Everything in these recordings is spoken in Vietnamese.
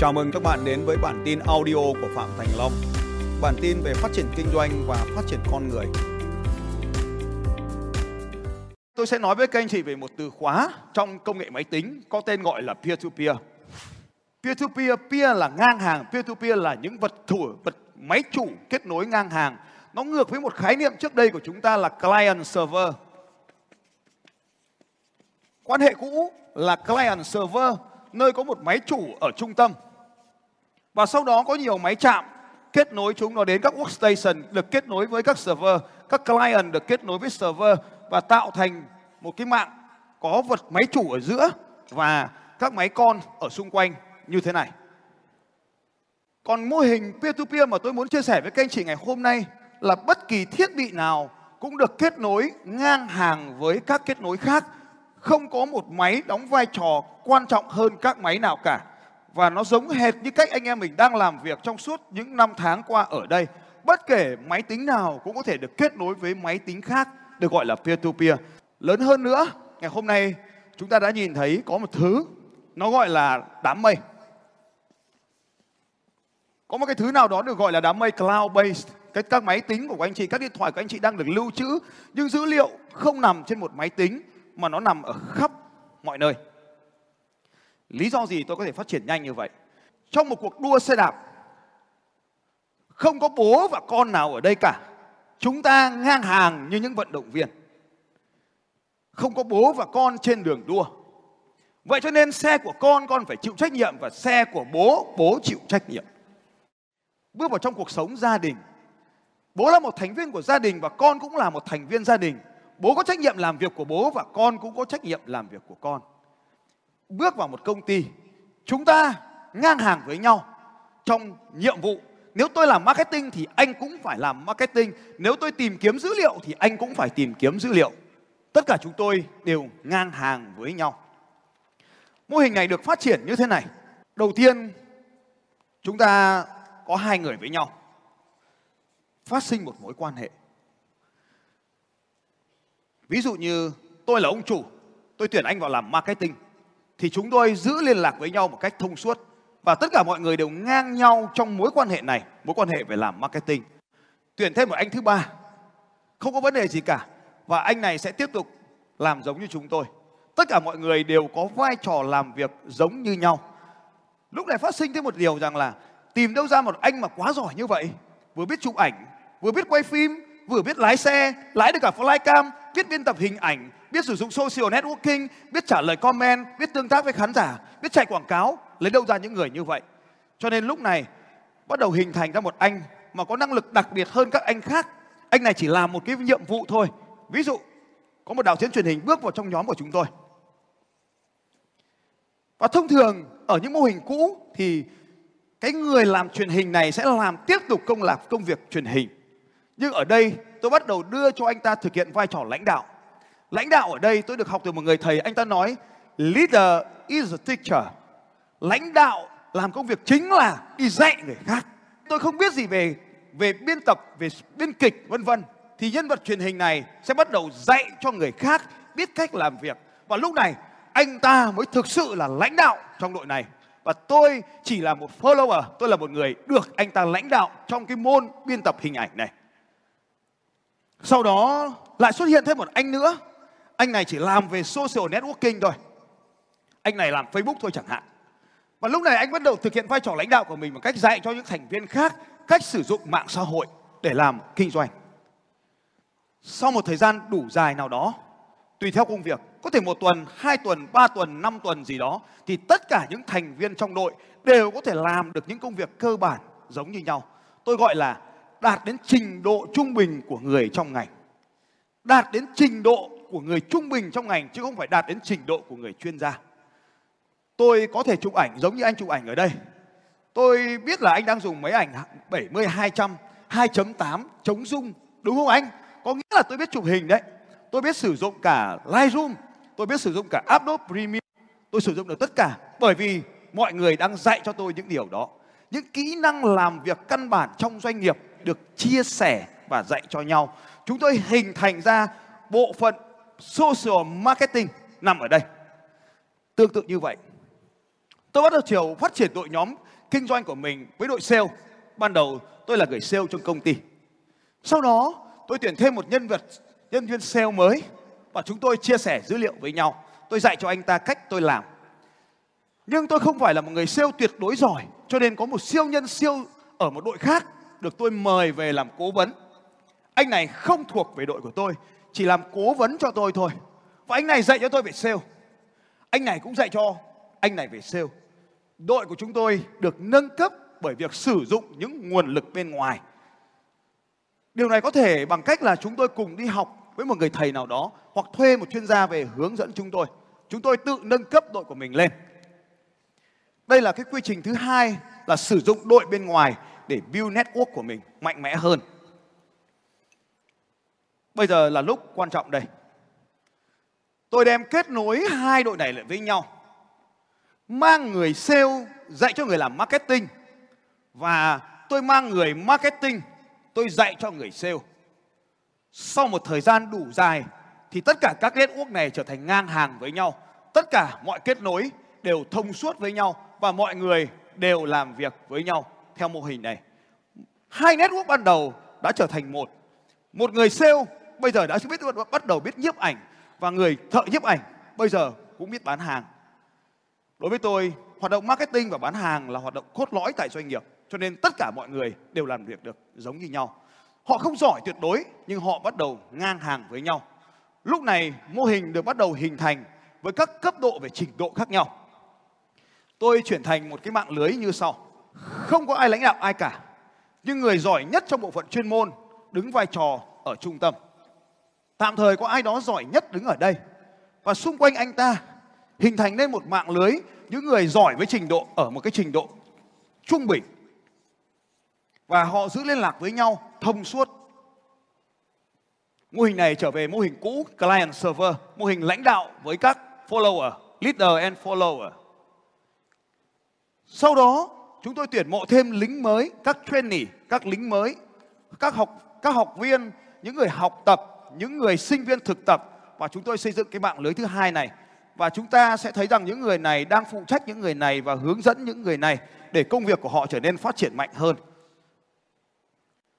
Chào mừng các bạn đến với bản tin audio của Phạm Thành Long. Bản tin về phát triển kinh doanh và phát triển con người. Tôi sẽ nói với các anh chị về một từ khóa trong công nghệ máy tính có tên gọi là peer to peer. Peer to peer, peer là ngang hàng, peer to peer là những vật thủ vật máy chủ kết nối ngang hàng. Nó ngược với một khái niệm trước đây của chúng ta là client server. Quan hệ cũ là client server nơi có một máy chủ ở trung tâm và sau đó có nhiều máy chạm kết nối chúng nó đến các workstation, được kết nối với các server, các client được kết nối với server và tạo thành một cái mạng có vật máy chủ ở giữa và các máy con ở xung quanh như thế này. Còn mô hình peer to peer mà tôi muốn chia sẻ với các anh chị ngày hôm nay là bất kỳ thiết bị nào cũng được kết nối ngang hàng với các kết nối khác. Không có một máy đóng vai trò quan trọng hơn các máy nào cả và nó giống hệt như cách anh em mình đang làm việc trong suốt những năm tháng qua ở đây. Bất kể máy tính nào cũng có thể được kết nối với máy tính khác được gọi là peer to peer. Lớn hơn nữa, ngày hôm nay chúng ta đã nhìn thấy có một thứ nó gọi là đám mây. Có một cái thứ nào đó được gọi là đám mây cloud based. Cái các máy tính của anh chị, các điện thoại của anh chị đang được lưu trữ nhưng dữ liệu không nằm trên một máy tính mà nó nằm ở khắp mọi nơi. Lý do gì tôi có thể phát triển nhanh như vậy? Trong một cuộc đua xe đạp, không có bố và con nào ở đây cả. Chúng ta ngang hàng như những vận động viên. Không có bố và con trên đường đua. Vậy cho nên xe của con con phải chịu trách nhiệm và xe của bố bố chịu trách nhiệm. Bước vào trong cuộc sống gia đình. Bố là một thành viên của gia đình và con cũng là một thành viên gia đình. Bố có trách nhiệm làm việc của bố và con cũng có trách nhiệm làm việc của con bước vào một công ty, chúng ta ngang hàng với nhau trong nhiệm vụ. Nếu tôi làm marketing thì anh cũng phải làm marketing. Nếu tôi tìm kiếm dữ liệu thì anh cũng phải tìm kiếm dữ liệu. Tất cả chúng tôi đều ngang hàng với nhau. Mô hình này được phát triển như thế này. Đầu tiên, chúng ta có hai người với nhau. Phát sinh một mối quan hệ. Ví dụ như tôi là ông chủ, tôi tuyển anh vào làm marketing thì chúng tôi giữ liên lạc với nhau một cách thông suốt và tất cả mọi người đều ngang nhau trong mối quan hệ này, mối quan hệ về làm marketing. Tuyển thêm một anh thứ ba, không có vấn đề gì cả và anh này sẽ tiếp tục làm giống như chúng tôi. Tất cả mọi người đều có vai trò làm việc giống như nhau. Lúc này phát sinh thêm một điều rằng là tìm đâu ra một anh mà quá giỏi như vậy, vừa biết chụp ảnh, vừa biết quay phim, vừa biết lái xe, lái được cả flycam, biết biên tập hình ảnh, biết sử dụng social networking, biết trả lời comment, biết tương tác với khán giả, biết chạy quảng cáo, lấy đâu ra những người như vậy. Cho nên lúc này bắt đầu hình thành ra một anh mà có năng lực đặc biệt hơn các anh khác. Anh này chỉ làm một cái nhiệm vụ thôi. Ví dụ, có một đạo diễn truyền hình bước vào trong nhóm của chúng tôi. Và thông thường ở những mô hình cũ thì cái người làm truyền hình này sẽ làm tiếp tục công lạc công việc truyền hình. Nhưng ở đây tôi bắt đầu đưa cho anh ta thực hiện vai trò lãnh đạo lãnh đạo ở đây, tôi được học từ một người thầy, anh ta nói, leader is a teacher. Lãnh đạo làm công việc chính là đi dạy người khác. Tôi không biết gì về về biên tập, về biên kịch, vân vân. Thì nhân vật truyền hình này sẽ bắt đầu dạy cho người khác biết cách làm việc. Và lúc này, anh ta mới thực sự là lãnh đạo trong đội này. Và tôi chỉ là một follower, tôi là một người được anh ta lãnh đạo trong cái môn biên tập hình ảnh này. Sau đó lại xuất hiện thêm một anh nữa anh này chỉ làm về social networking thôi. Anh này làm facebook thôi chẳng hạn. Và lúc này anh bắt đầu thực hiện vai trò lãnh đạo của mình bằng cách dạy cho những thành viên khác cách sử dụng mạng xã hội để làm kinh doanh. Sau một thời gian đủ dài nào đó, tùy theo công việc, có thể một tuần, hai tuần, ba tuần, năm tuần gì đó, thì tất cả những thành viên trong đội đều có thể làm được những công việc cơ bản giống như nhau. Tôi gọi là đạt đến trình độ trung bình của người trong ngành. Đạt đến trình độ của người trung bình trong ngành chứ không phải đạt đến trình độ của người chuyên gia. Tôi có thể chụp ảnh giống như anh chụp ảnh ở đây. Tôi biết là anh đang dùng máy ảnh 70 200 2.8 chống rung đúng không anh? Có nghĩa là tôi biết chụp hình đấy. Tôi biết sử dụng cả Lightroom, tôi biết sử dụng cả Adobe Premiere. Tôi sử dụng được tất cả bởi vì mọi người đang dạy cho tôi những điều đó. Những kỹ năng làm việc căn bản trong doanh nghiệp được chia sẻ và dạy cho nhau. Chúng tôi hình thành ra bộ phận social marketing nằm ở đây. Tương tự như vậy. Tôi bắt đầu chiều phát triển đội nhóm kinh doanh của mình với đội sale. Ban đầu tôi là người sale trong công ty. Sau đó tôi tuyển thêm một nhân vật nhân viên sale mới và chúng tôi chia sẻ dữ liệu với nhau. Tôi dạy cho anh ta cách tôi làm. Nhưng tôi không phải là một người sale tuyệt đối giỏi, cho nên có một siêu nhân siêu ở một đội khác được tôi mời về làm cố vấn. Anh này không thuộc về đội của tôi, chỉ làm cố vấn cho tôi thôi. Và anh này dạy cho tôi về sale. Anh này cũng dạy cho anh này về sale. Đội của chúng tôi được nâng cấp bởi việc sử dụng những nguồn lực bên ngoài. Điều này có thể bằng cách là chúng tôi cùng đi học với một người thầy nào đó hoặc thuê một chuyên gia về hướng dẫn chúng tôi. Chúng tôi tự nâng cấp đội của mình lên. Đây là cái quy trình thứ hai là sử dụng đội bên ngoài để build network của mình mạnh mẽ hơn. Bây giờ là lúc quan trọng đây. Tôi đem kết nối hai đội này lại với nhau. Mang người sale dạy cho người làm marketing, và tôi mang người marketing, tôi dạy cho người sale. Sau một thời gian đủ dài thì tất cả các network này trở thành ngang hàng với nhau. Tất cả mọi kết nối đều thông suốt với nhau và mọi người đều làm việc với nhau theo mô hình này. Hai network ban đầu đã trở thành một. Một người sale bây giờ đã biết bắt đầu biết nhiếp ảnh và người thợ nhiếp ảnh bây giờ cũng biết bán hàng. Đối với tôi, hoạt động marketing và bán hàng là hoạt động cốt lõi tại doanh nghiệp. Cho nên tất cả mọi người đều làm việc được giống như nhau. Họ không giỏi tuyệt đối nhưng họ bắt đầu ngang hàng với nhau. Lúc này mô hình được bắt đầu hình thành với các cấp độ về trình độ khác nhau. Tôi chuyển thành một cái mạng lưới như sau. Không có ai lãnh đạo ai cả. Nhưng người giỏi nhất trong bộ phận chuyên môn đứng vai trò ở trung tâm. Tạm thời có ai đó giỏi nhất đứng ở đây. Và xung quanh anh ta hình thành nên một mạng lưới những người giỏi với trình độ ở một cái trình độ trung bình. Và họ giữ liên lạc với nhau thông suốt. Mô hình này trở về mô hình cũ client server, mô hình lãnh đạo với các follower, leader and follower. Sau đó chúng tôi tuyển mộ thêm lính mới, các trainee, các lính mới, các học các học viên, những người học tập, những người sinh viên thực tập và chúng tôi xây dựng cái mạng lưới thứ hai này và chúng ta sẽ thấy rằng những người này đang phụ trách những người này và hướng dẫn những người này để công việc của họ trở nên phát triển mạnh hơn.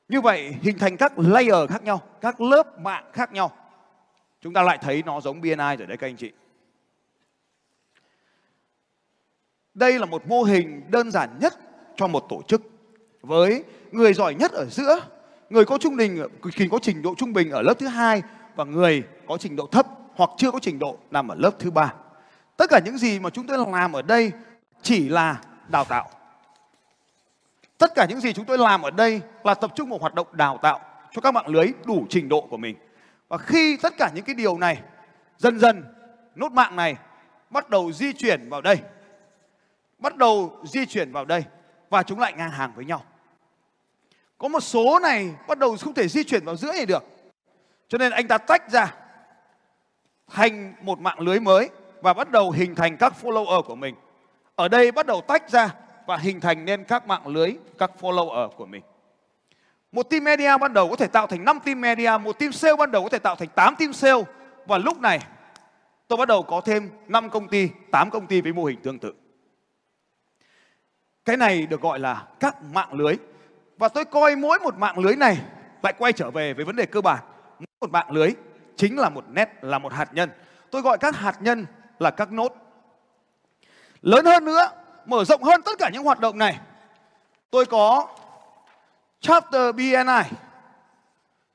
Như vậy hình thành các layer khác nhau, các lớp mạng khác nhau. Chúng ta lại thấy nó giống BNI rồi đấy các anh chị. Đây là một mô hình đơn giản nhất cho một tổ chức với người giỏi nhất ở giữa, người có trung bình có trình độ trung bình ở lớp thứ hai và người có trình độ thấp hoặc chưa có trình độ nằm ở lớp thứ ba. Tất cả những gì mà chúng tôi làm ở đây chỉ là đào tạo. Tất cả những gì chúng tôi làm ở đây là tập trung vào hoạt động đào tạo cho các mạng lưới đủ trình độ của mình. Và khi tất cả những cái điều này dần dần nốt mạng này bắt đầu di chuyển vào đây, bắt đầu di chuyển vào đây và chúng lại ngang hàng với nhau. Có một số này bắt đầu không thể di chuyển vào giữa này được. Cho nên anh ta tách ra thành một mạng lưới mới và bắt đầu hình thành các follower của mình. Ở đây bắt đầu tách ra và hình thành nên các mạng lưới, các follower của mình. Một team media ban đầu có thể tạo thành 5 team media, một team sale ban đầu có thể tạo thành 8 team sale. Và lúc này tôi bắt đầu có thêm 5 công ty, 8 công ty với mô hình tương tự. Cái này được gọi là các mạng lưới. Và tôi coi mỗi một mạng lưới này lại quay trở về với vấn đề cơ bản. Mỗi một mạng lưới chính là một nét, là một hạt nhân. Tôi gọi các hạt nhân là các nốt. Lớn hơn nữa, mở rộng hơn tất cả những hoạt động này. Tôi có chapter BNI.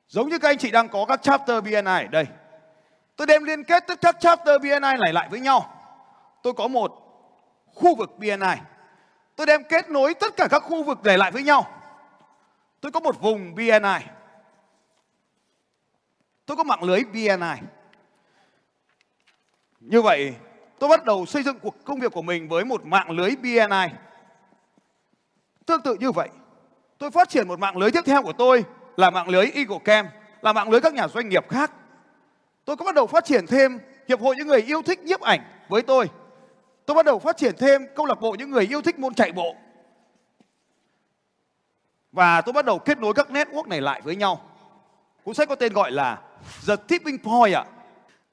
Giống như các anh chị đang có các chapter BNI ở đây. Tôi đem liên kết tất các chapter BNI này lại với nhau. Tôi có một khu vực BNI Tôi đem kết nối tất cả các khu vực này lại với nhau. Tôi có một vùng BNI. Tôi có mạng lưới BNI. Như vậy, tôi bắt đầu xây dựng cuộc công việc của mình với một mạng lưới BNI. Tương tự như vậy, tôi phát triển một mạng lưới tiếp theo của tôi là mạng lưới Eagle Camp, là mạng lưới các nhà doanh nghiệp khác. Tôi có bắt đầu phát triển thêm hiệp hội những người yêu thích nhiếp ảnh với tôi tôi bắt đầu phát triển thêm câu lạc bộ những người yêu thích môn chạy bộ và tôi bắt đầu kết nối các network này lại với nhau cuốn sách có tên gọi là The Tipping Point ạ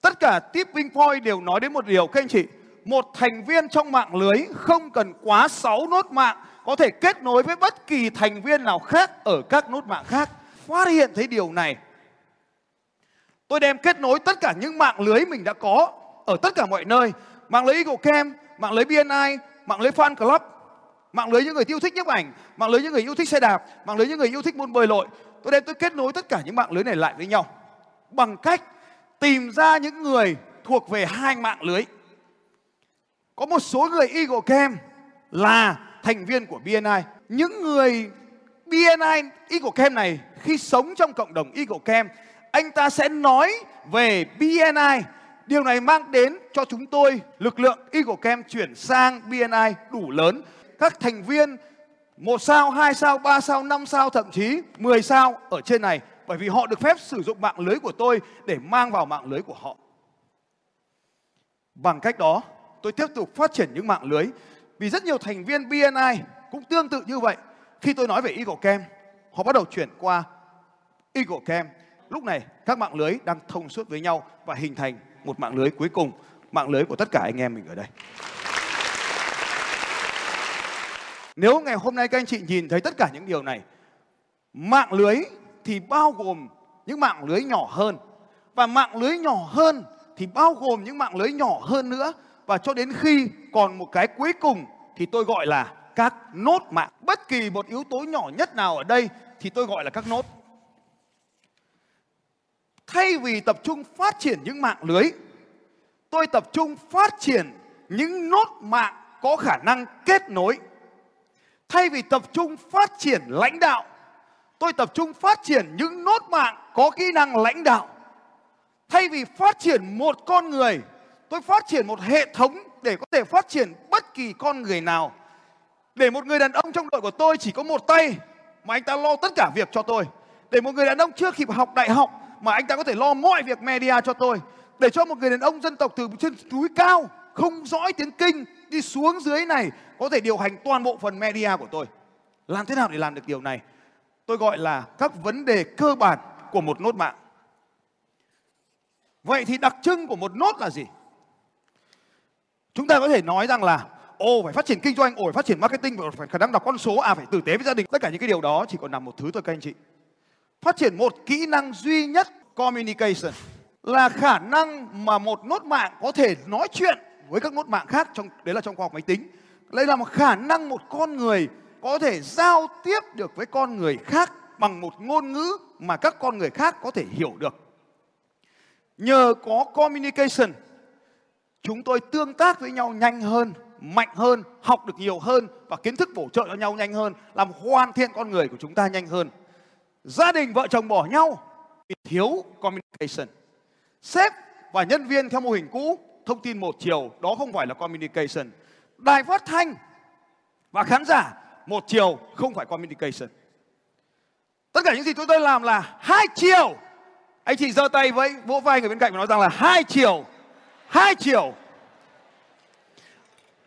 tất cả tipping point đều nói đến một điều các anh chị một thành viên trong mạng lưới không cần quá 6 nốt mạng có thể kết nối với bất kỳ thành viên nào khác ở các nốt mạng khác. Phát hiện thấy điều này. Tôi đem kết nối tất cả những mạng lưới mình đã có ở tất cả mọi nơi. Mạng lưới Eagle Camp, mạng lưới BNI, mạng lưới Fan Club, mạng lưới những người yêu thích nhiếp ảnh, mạng lưới những người yêu thích xe đạp, mạng lưới những người yêu thích môn bơi lội. Tôi đem tôi kết nối tất cả những mạng lưới này lại với nhau bằng cách tìm ra những người thuộc về hai mạng lưới. Có một số người Eagle Camp là thành viên của BNI. Những người BNI Eagle Camp này khi sống trong cộng đồng Eagle Camp, anh ta sẽ nói về BNI. Điều này mang đến cho chúng tôi lực lượng Eagle Camp chuyển sang BNI đủ lớn. Các thành viên một sao, hai sao, ba sao, năm sao, thậm chí 10 sao ở trên này bởi vì họ được phép sử dụng mạng lưới của tôi để mang vào mạng lưới của họ. Bằng cách đó, tôi tiếp tục phát triển những mạng lưới vì rất nhiều thành viên BNI cũng tương tự như vậy. Khi tôi nói về Eagle Cam, họ bắt đầu chuyển qua Eagle Cam. Lúc này các mạng lưới đang thông suốt với nhau và hình thành một mạng lưới cuối cùng, mạng lưới của tất cả anh em mình ở đây. Nếu ngày hôm nay các anh chị nhìn thấy tất cả những điều này, mạng lưới thì bao gồm những mạng lưới nhỏ hơn và mạng lưới nhỏ hơn thì bao gồm những mạng lưới nhỏ hơn nữa và cho đến khi còn một cái cuối cùng thì tôi gọi là các nốt mạng. Bất kỳ một yếu tố nhỏ nhất nào ở đây thì tôi gọi là các nốt. Thay vì tập trung phát triển những mạng lưới, tôi tập trung phát triển những nốt mạng có khả năng kết nối. Thay vì tập trung phát triển lãnh đạo, tôi tập trung phát triển những nốt mạng có kỹ năng lãnh đạo. Thay vì phát triển một con người, tôi phát triển một hệ thống để có thể phát triển bất kỳ con người nào. Để một người đàn ông trong đội của tôi chỉ có một tay mà anh ta lo tất cả việc cho tôi. Để một người đàn ông chưa kịp học đại học mà anh ta có thể lo mọi việc media cho tôi. Để cho một người đàn ông dân tộc từ trên núi cao không dõi tiếng kinh đi xuống dưới này có thể điều hành toàn bộ phần media của tôi. Làm thế nào để làm được điều này? Tôi gọi là các vấn đề cơ bản của một nốt mạng. Vậy thì đặc trưng của một nốt là gì? Chúng ta có thể nói rằng là ồ phải phát triển kinh doanh, ồ phải phát triển marketing, phải khả năng đọc con số, à phải tử tế với gia đình. Tất cả những cái điều đó chỉ còn nằm một thứ thôi các anh chị. Phát triển một kỹ năng duy nhất communication là khả năng mà một nốt mạng có thể nói chuyện với các nốt mạng khác trong đấy là trong khoa học máy tính. Đây là một khả năng một con người có thể giao tiếp được với con người khác bằng một ngôn ngữ mà các con người khác có thể hiểu được. Nhờ có communication, chúng tôi tương tác với nhau nhanh hơn, mạnh hơn, học được nhiều hơn và kiến thức bổ trợ cho nhau nhanh hơn, làm hoàn thiện con người của chúng ta nhanh hơn. Gia đình vợ chồng bỏ nhau vì thiếu communication. Sếp và nhân viên theo mô hình cũ, thông tin một chiều, đó không phải là communication. Đài phát thanh và khán giả một chiều không phải communication. Tất cả những gì chúng tôi làm là hai chiều. Anh chị giơ tay với vỗ vai người bên cạnh và nói rằng là hai chiều. Hai chiều.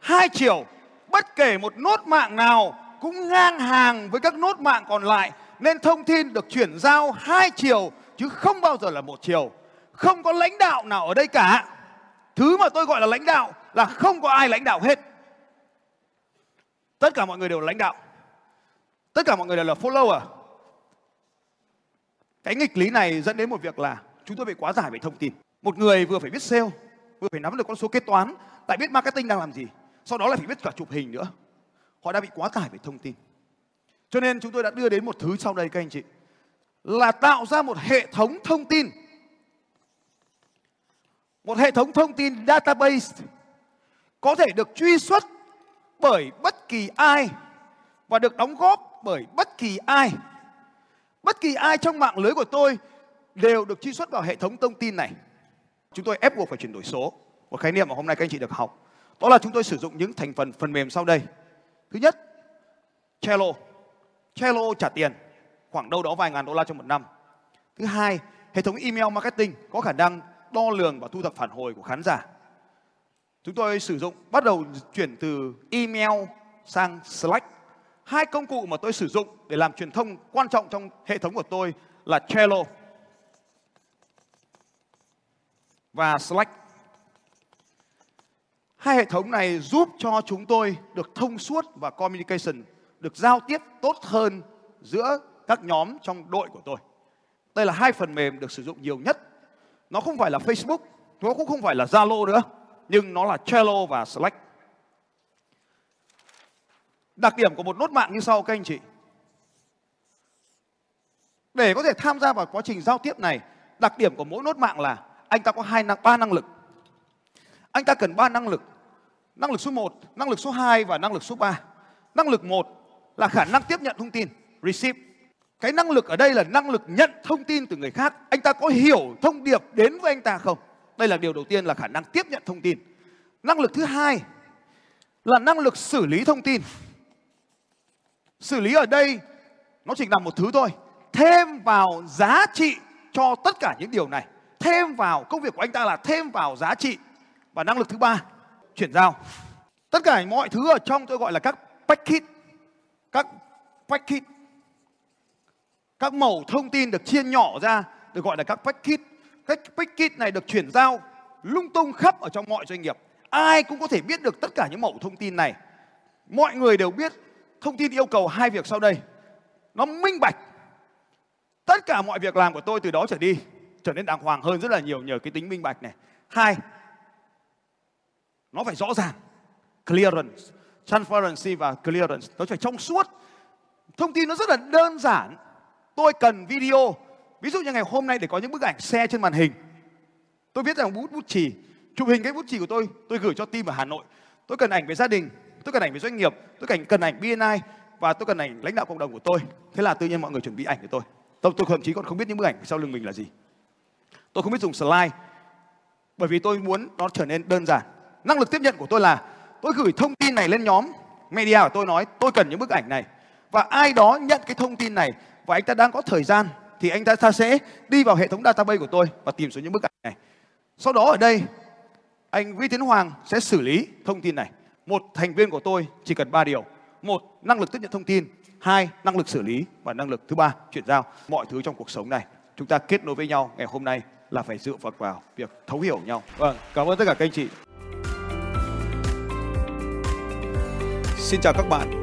Hai chiều. Bất kể một nốt mạng nào cũng ngang hàng với các nốt mạng còn lại nên thông tin được chuyển giao hai chiều chứ không bao giờ là một chiều. Không có lãnh đạo nào ở đây cả. Thứ mà tôi gọi là lãnh đạo là không có ai lãnh đạo hết. Tất cả mọi người đều là lãnh đạo. Tất cả mọi người đều là follower. Cái nghịch lý này dẫn đến một việc là chúng tôi bị quá giải về thông tin. Một người vừa phải biết sale, vừa phải nắm được con số kế toán, lại biết marketing đang làm gì. Sau đó lại phải biết cả chụp hình nữa. Họ đã bị quá tải về thông tin. Cho nên chúng tôi đã đưa đến một thứ sau đây các anh chị. Là tạo ra một hệ thống thông tin. Một hệ thống thông tin database có thể được truy xuất bởi bất kỳ ai và được đóng góp bởi bất kỳ ai. Bất kỳ ai trong mạng lưới của tôi đều được truy xuất vào hệ thống thông tin này. Chúng tôi ép buộc phải chuyển đổi số. Một khái niệm mà hôm nay các anh chị được học. Đó là chúng tôi sử dụng những thành phần phần mềm sau đây. Thứ nhất, Trello. Trello trả tiền khoảng đâu đó vài ngàn đô la trong một năm. Thứ hai, hệ thống email marketing có khả năng đo lường và thu thập phản hồi của khán giả. Chúng tôi sử dụng, bắt đầu chuyển từ email sang Slack. Hai công cụ mà tôi sử dụng để làm truyền thông quan trọng trong hệ thống của tôi là Trello và Slack. Hai hệ thống này giúp cho chúng tôi được thông suốt và communication được giao tiếp tốt hơn giữa các nhóm trong đội của tôi. Đây là hai phần mềm được sử dụng nhiều nhất. Nó không phải là Facebook, nó cũng không phải là Zalo nữa, nhưng nó là Trello và Slack. Đặc điểm của một nốt mạng như sau các anh chị. Để có thể tham gia vào quá trình giao tiếp này, đặc điểm của mỗi nốt mạng là anh ta có hai năng ba năng lực. Anh ta cần ba năng lực. Năng lực số 1, năng lực số 2 và năng lực số 3. Năng lực 1 là khả năng tiếp nhận thông tin, receive. Cái năng lực ở đây là năng lực nhận thông tin từ người khác. Anh ta có hiểu thông điệp đến với anh ta không? Đây là điều đầu tiên là khả năng tiếp nhận thông tin. Năng lực thứ hai là năng lực xử lý thông tin. Xử lý ở đây nó chỉ là một thứ thôi. Thêm vào giá trị cho tất cả những điều này. Thêm vào công việc của anh ta là thêm vào giá trị. Và năng lực thứ ba, chuyển giao. Tất cả mọi thứ ở trong tôi gọi là các package. Các package. Các mẫu thông tin được chia nhỏ ra được gọi là các packet Các packet này được chuyển giao lung tung khắp ở trong mọi doanh nghiệp. Ai cũng có thể biết được tất cả những mẫu thông tin này. Mọi người đều biết thông tin yêu cầu hai việc sau đây. Nó minh bạch. Tất cả mọi việc làm của tôi từ đó trở đi trở nên đàng hoàng hơn rất là nhiều nhờ cái tính minh bạch này. Hai, nó phải rõ ràng, clearance, transparency và clearance, nó phải trong suốt. Thông tin nó rất là đơn giản. Tôi cần video, ví dụ như ngày hôm nay để có những bức ảnh xe trên màn hình. Tôi viết rằng bút bút chì, chụp hình cái bút chì của tôi, tôi gửi cho team ở Hà Nội. Tôi cần ảnh về gia đình, tôi cần ảnh về doanh nghiệp, tôi cần cần ảnh BNI và tôi cần ảnh lãnh đạo cộng đồng của tôi. Thế là tự nhiên mọi người chuẩn bị ảnh của tôi. Tôi, tôi thậm chí còn không biết những bức ảnh sau lưng mình là gì. Tôi không biết dùng slide bởi vì tôi muốn nó trở nên đơn giản. Năng lực tiếp nhận của tôi là tôi gửi thông tin này lên nhóm media của tôi nói tôi cần những bức ảnh này và ai đó nhận cái thông tin này và anh ta đang có thời gian thì anh ta sẽ đi vào hệ thống database của tôi và tìm xuống những bức ảnh này. Sau đó ở đây anh Vi Tiến Hoàng sẽ xử lý thông tin này. Một thành viên của tôi chỉ cần ba điều. Một, năng lực tiếp nhận thông tin. Hai, năng lực xử lý. Và năng lực thứ ba, chuyển giao. Mọi thứ trong cuộc sống này chúng ta kết nối với nhau ngày hôm nay là phải dựa vào vào việc thấu hiểu nhau. Vâng, cảm ơn tất cả các anh chị. Xin chào các bạn